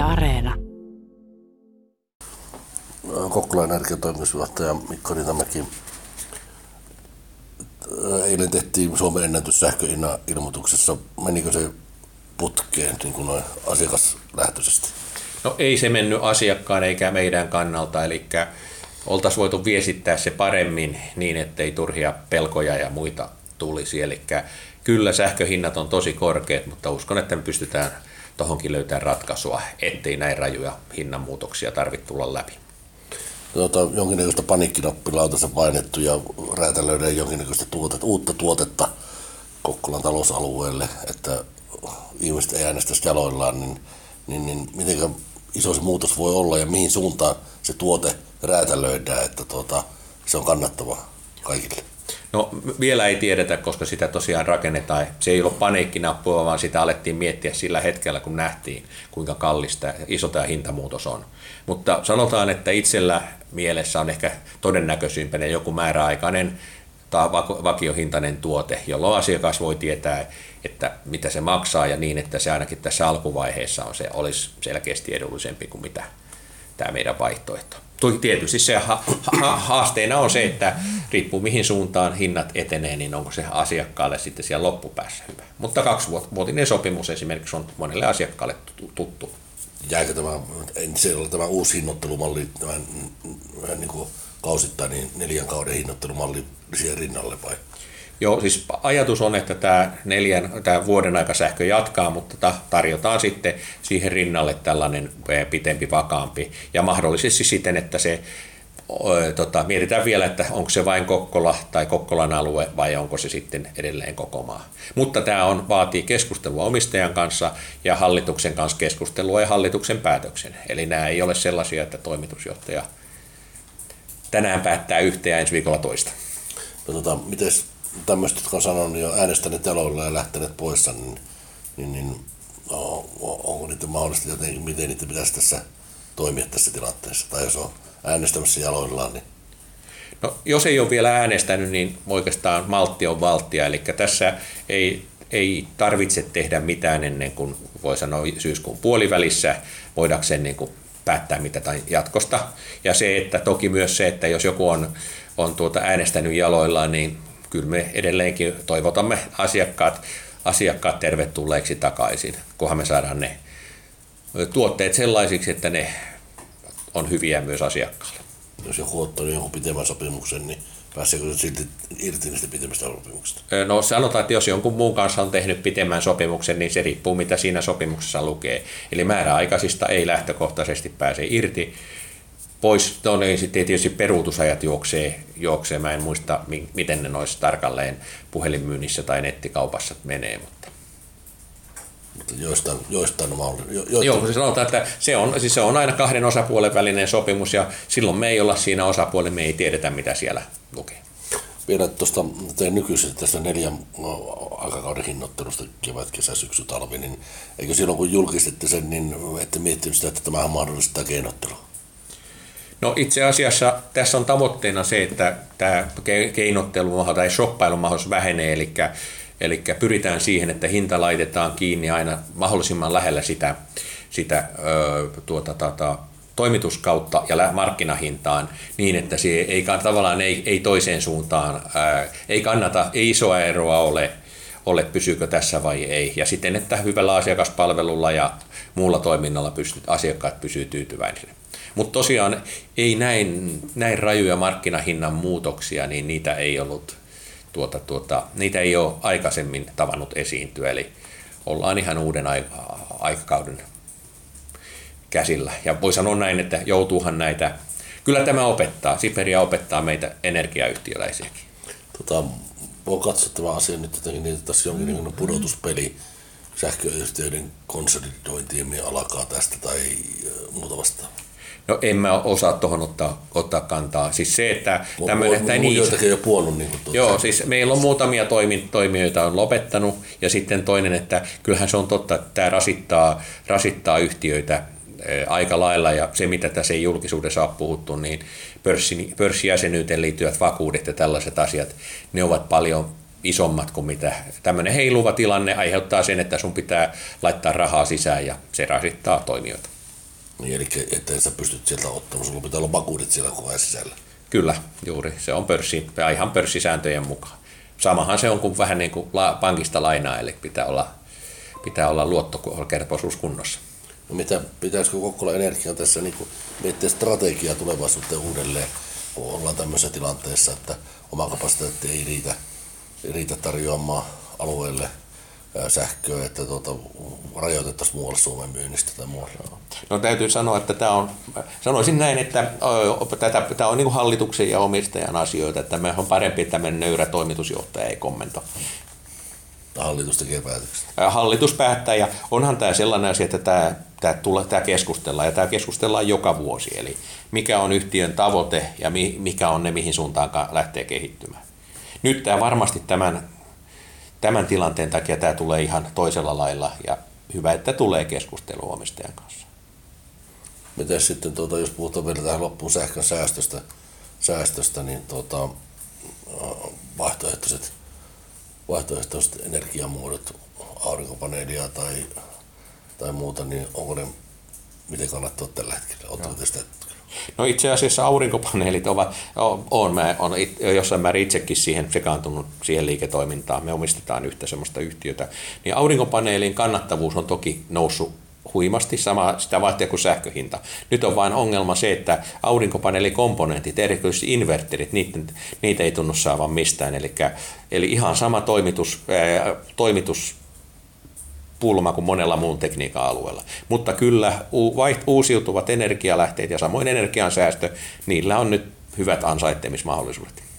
Yle Areena. Kokkolan energiatoimitusjohtaja Mikko Rintamäki. Eilen tehtiin Suomen ennätys sähköhinnan ilmoituksessa. Menikö se putkeen niin kuin noin asiakaslähtöisesti? No ei se mennyt asiakkaan eikä meidän kannalta, eli oltaisiin voitu viestittää se paremmin niin, ettei turhia pelkoja ja muita tulisi. Eli kyllä sähköhinnat on tosi korkeat, mutta uskon, että me pystytään tuohonkin löytämään ratkaisua, ettei näin rajuja hinnanmuutoksia tarvitse tulla läpi. Tuota, jonkinnäköistä paniikkinappilautansa painettu ja räätälöidään jonkinnäköistä tuotetta, uutta tuotetta Kokkolan talousalueelle, että ihmiset ei äänestäisi jaloillaan, niin, niin, niin miten iso se muutos voi olla ja mihin suuntaan se tuote räätälöidään, että tuota, se on kannattavaa kaikille? No vielä ei tiedetä, koska sitä tosiaan rakennetaan. Se ei ollut paniikkinappua, vaan sitä alettiin miettiä sillä hetkellä, kun nähtiin, kuinka kallista ja iso tämä hintamuutos on. Mutta sanotaan, että itsellä mielessä on ehkä todennäköisimpänä joku määräaikainen tai vakiohintainen tuote, jolloin asiakas voi tietää, että mitä se maksaa ja niin, että se ainakin tässä alkuvaiheessa on se, olisi selkeästi edullisempi kuin mitä tämä meidän vaihtoehto. Tietysti se ha- ha- haasteena on se, että riippuu mihin suuntaan hinnat etenee, niin onko se asiakkaalle sitten siellä loppupäässä hyvä. Mutta kaksivuotinen sopimus esimerkiksi on monelle asiakkaalle tuttu. Jääkö tämä, tämä uusi hinnoittelumalli, tämä vähän niin kuin kausittain niin neljän kauden hinnoittelumalli siihen rinnalle vai? Joo, siis ajatus on, että tämä, neljän, tämä vuoden aika sähkö jatkaa, mutta tarjotaan sitten siihen rinnalle tällainen pitempi, vakaampi ja mahdollisesti siten, että se tota, mietitään vielä, että onko se vain Kokkola tai Kokkolan alue vai onko se sitten edelleen koko maa. Mutta tämä on, vaatii keskustelua omistajan kanssa ja hallituksen kanssa keskustelua ja hallituksen päätöksen. Eli nämä ei ole sellaisia, että toimitusjohtaja tänään päättää yhtä ja ensi viikolla toista. No, tota, mites tämmöiset, jotka on sanonut jo äänestäneet jaloilla ja lähteneet pois, niin, niin, niin no, onko niitä mahdollista jotenkin, miten niitä pitäisi tässä toimia tässä tilanteessa? Tai jos on äänestämässä jaloillaan, niin No, jos ei ole vielä äänestänyt, niin oikeastaan maltti on valttia, eli tässä ei, ei tarvitse tehdä mitään ennen kuin voi sanoa syyskuun puolivälissä, voidakseen niin kuin päättää mitä tai jatkosta. Ja se, että toki myös se, että jos joku on, on tuota äänestänyt jaloillaan, niin kyllä me edelleenkin toivotamme asiakkaat, asiakkaat tervetulleeksi takaisin, kunhan me saadaan ne tuotteet sellaisiksi, että ne on hyviä myös asiakkaalle. Jos joku ottaa jonkun pitemmän sopimuksen, niin pääseekö se silti irti niistä pitemmistä sopimuksista? No sanotaan, että jos jonkun muun kanssa on tehnyt pitemmän sopimuksen, niin se riippuu mitä siinä sopimuksessa lukee. Eli määräaikaisista ei lähtökohtaisesti pääse irti, pois, no niin sitten tietysti peruutusajat juoksee, juoksee, mä en muista miten ne noissa tarkalleen puhelinmyynnissä tai nettikaupassa menee, mutta mutta joistain, joistain on jo, joistain... Joo, se sanotaan, että se on, siis se on aina kahden osapuolen välinen sopimus ja silloin me ei olla siinä osapuolella, me ei tiedetä mitä siellä lukee. Vielä tuosta nykyisestä tästä neljän aikakauden hinnoittelusta, kevät, kesä, syksy, talvi, niin eikö silloin kun julkistitte sen, niin ette miettinyt sitä, että tämähän mahdollistaa keinottelua? No itse asiassa tässä on tavoitteena se, että tämä keinottelu tai shoppailun mahdollisuus vähenee, eli, eli pyritään siihen, että hinta laitetaan kiinni aina mahdollisimman lähellä sitä, sitä ö, tuota, tuota, toimituskautta ja markkinahintaan niin, että se ei, tavallaan ei, ei toiseen suuntaan, ää, ei kannata, ei isoa eroa ole, ole, pysyykö tässä vai ei. Ja sitten, että hyvällä asiakaspalvelulla ja muulla toiminnalla pystyt, asiakkaat pysyy tyytyväisinä. Mutta tosiaan ei näin, näin rajuja markkinahinnan muutoksia, niin niitä ei ollut tuota, tuota, niitä ei ole aikaisemmin tavannut esiintyä, eli ollaan ihan uuden aikakauden käsillä. Ja voi sanoa näin, että joutuuhan näitä, kyllä tämä opettaa, Siperia opettaa meitä energiayhtiöläisiäkin. Tota, voi katsoa tämä asia nyt jotenkin niin, että tässä jonkinlainen pudotuspeli sähköyhtiöiden konsolidointiin alkaa tästä tai muuta. No en mä osaa tuohon ottaa, ottaa kantaa. Siis se, että tämmöinen... Että niin, joitakin jo puolun. Niin kuin joo, siis meillä on muutamia toimi, toimijoita on lopettanut. Ja sitten toinen, että kyllähän se on totta, että tämä rasittaa, rasittaa yhtiöitä aika lailla. Ja se, mitä tässä ei julkisuudessa ole puhuttu, niin pörssi, pörssijäsenyyteen liittyvät vakuudet ja tällaiset asiat, ne ovat paljon isommat kuin mitä tämmöinen heiluva tilanne aiheuttaa sen, että sun pitää laittaa rahaa sisään ja se rasittaa toimijoita. Niin, eli ettei sä pystyt sieltä ottamaan, sulla pitää olla vakuudet siellä koko ajan sisällä. Kyllä, juuri. Se on pörssi, ihan pörssisääntöjen mukaan. Samahan se on kuin vähän niin kuin pankista lainaa, eli pitää olla, pitää olla luottokelpoisuus kunnossa. No mitä, pitäisikö Kokkola Energia tässä niin miettiä strategiaa tulevaisuuteen uudelleen, kun ollaan tämmöisessä tilanteessa, että oma kapasiteetti ei riitä, riitä tarjoamaan alueelle sähköä, että tuota, rajoitettaisiin muualle Suomen myynnistä tai muualle? No täytyy sanoa, että tämä on, sanoisin näin, että tätä, tämä on niin hallituksen ja omistajan asioita, että me on parempi, että meidän nöyrä toimitusjohtaja ei kommentoi. Hallitus tekee päätökset. Hallitus päättää ja onhan tämä sellainen asia, että tämä, tämä, tulee, tämä keskustellaan ja tämä keskustellaan joka vuosi. Eli mikä on yhtiön tavoite ja mikä on ne, mihin suuntaan lähtee kehittymään. Nyt tämä varmasti tämän tämän tilanteen takia tämä tulee ihan toisella lailla ja hyvä, että tulee keskustelu omistajan kanssa. Miten sitten, tuota, jos puhutaan vielä tähän loppuun sähkön säästöstä, säästöstä niin tuota, vaihtoehtoiset, vaihtoehtoiset energiamuodot, aurinkopaneelia tai, tai muuta, niin onko ne, miten kannattaa tällä hetkellä? Oletteko no. sitä No itse asiassa aurinkopaneelit ovat, on, mä on jossain määrin itsekin siihen sekaantunut siihen liiketoimintaan, me omistetaan yhtä sellaista yhtiötä, niin aurinkopaneelin kannattavuus on toki noussut huimasti, sama sitä vaatii kuin sähköhinta. Nyt on vain ongelma se, että aurinkopaneelikomponentit, erityisesti inverterit, niitä, niitä ei tunnu saavan mistään. Eli, eli ihan sama toimitus, ää, toimitus pulma kuin monella muun tekniikan alueella. Mutta kyllä uusiutuvat energialähteet ja samoin energiansäästö, niillä on nyt hyvät ansaittemismahdollisuudet.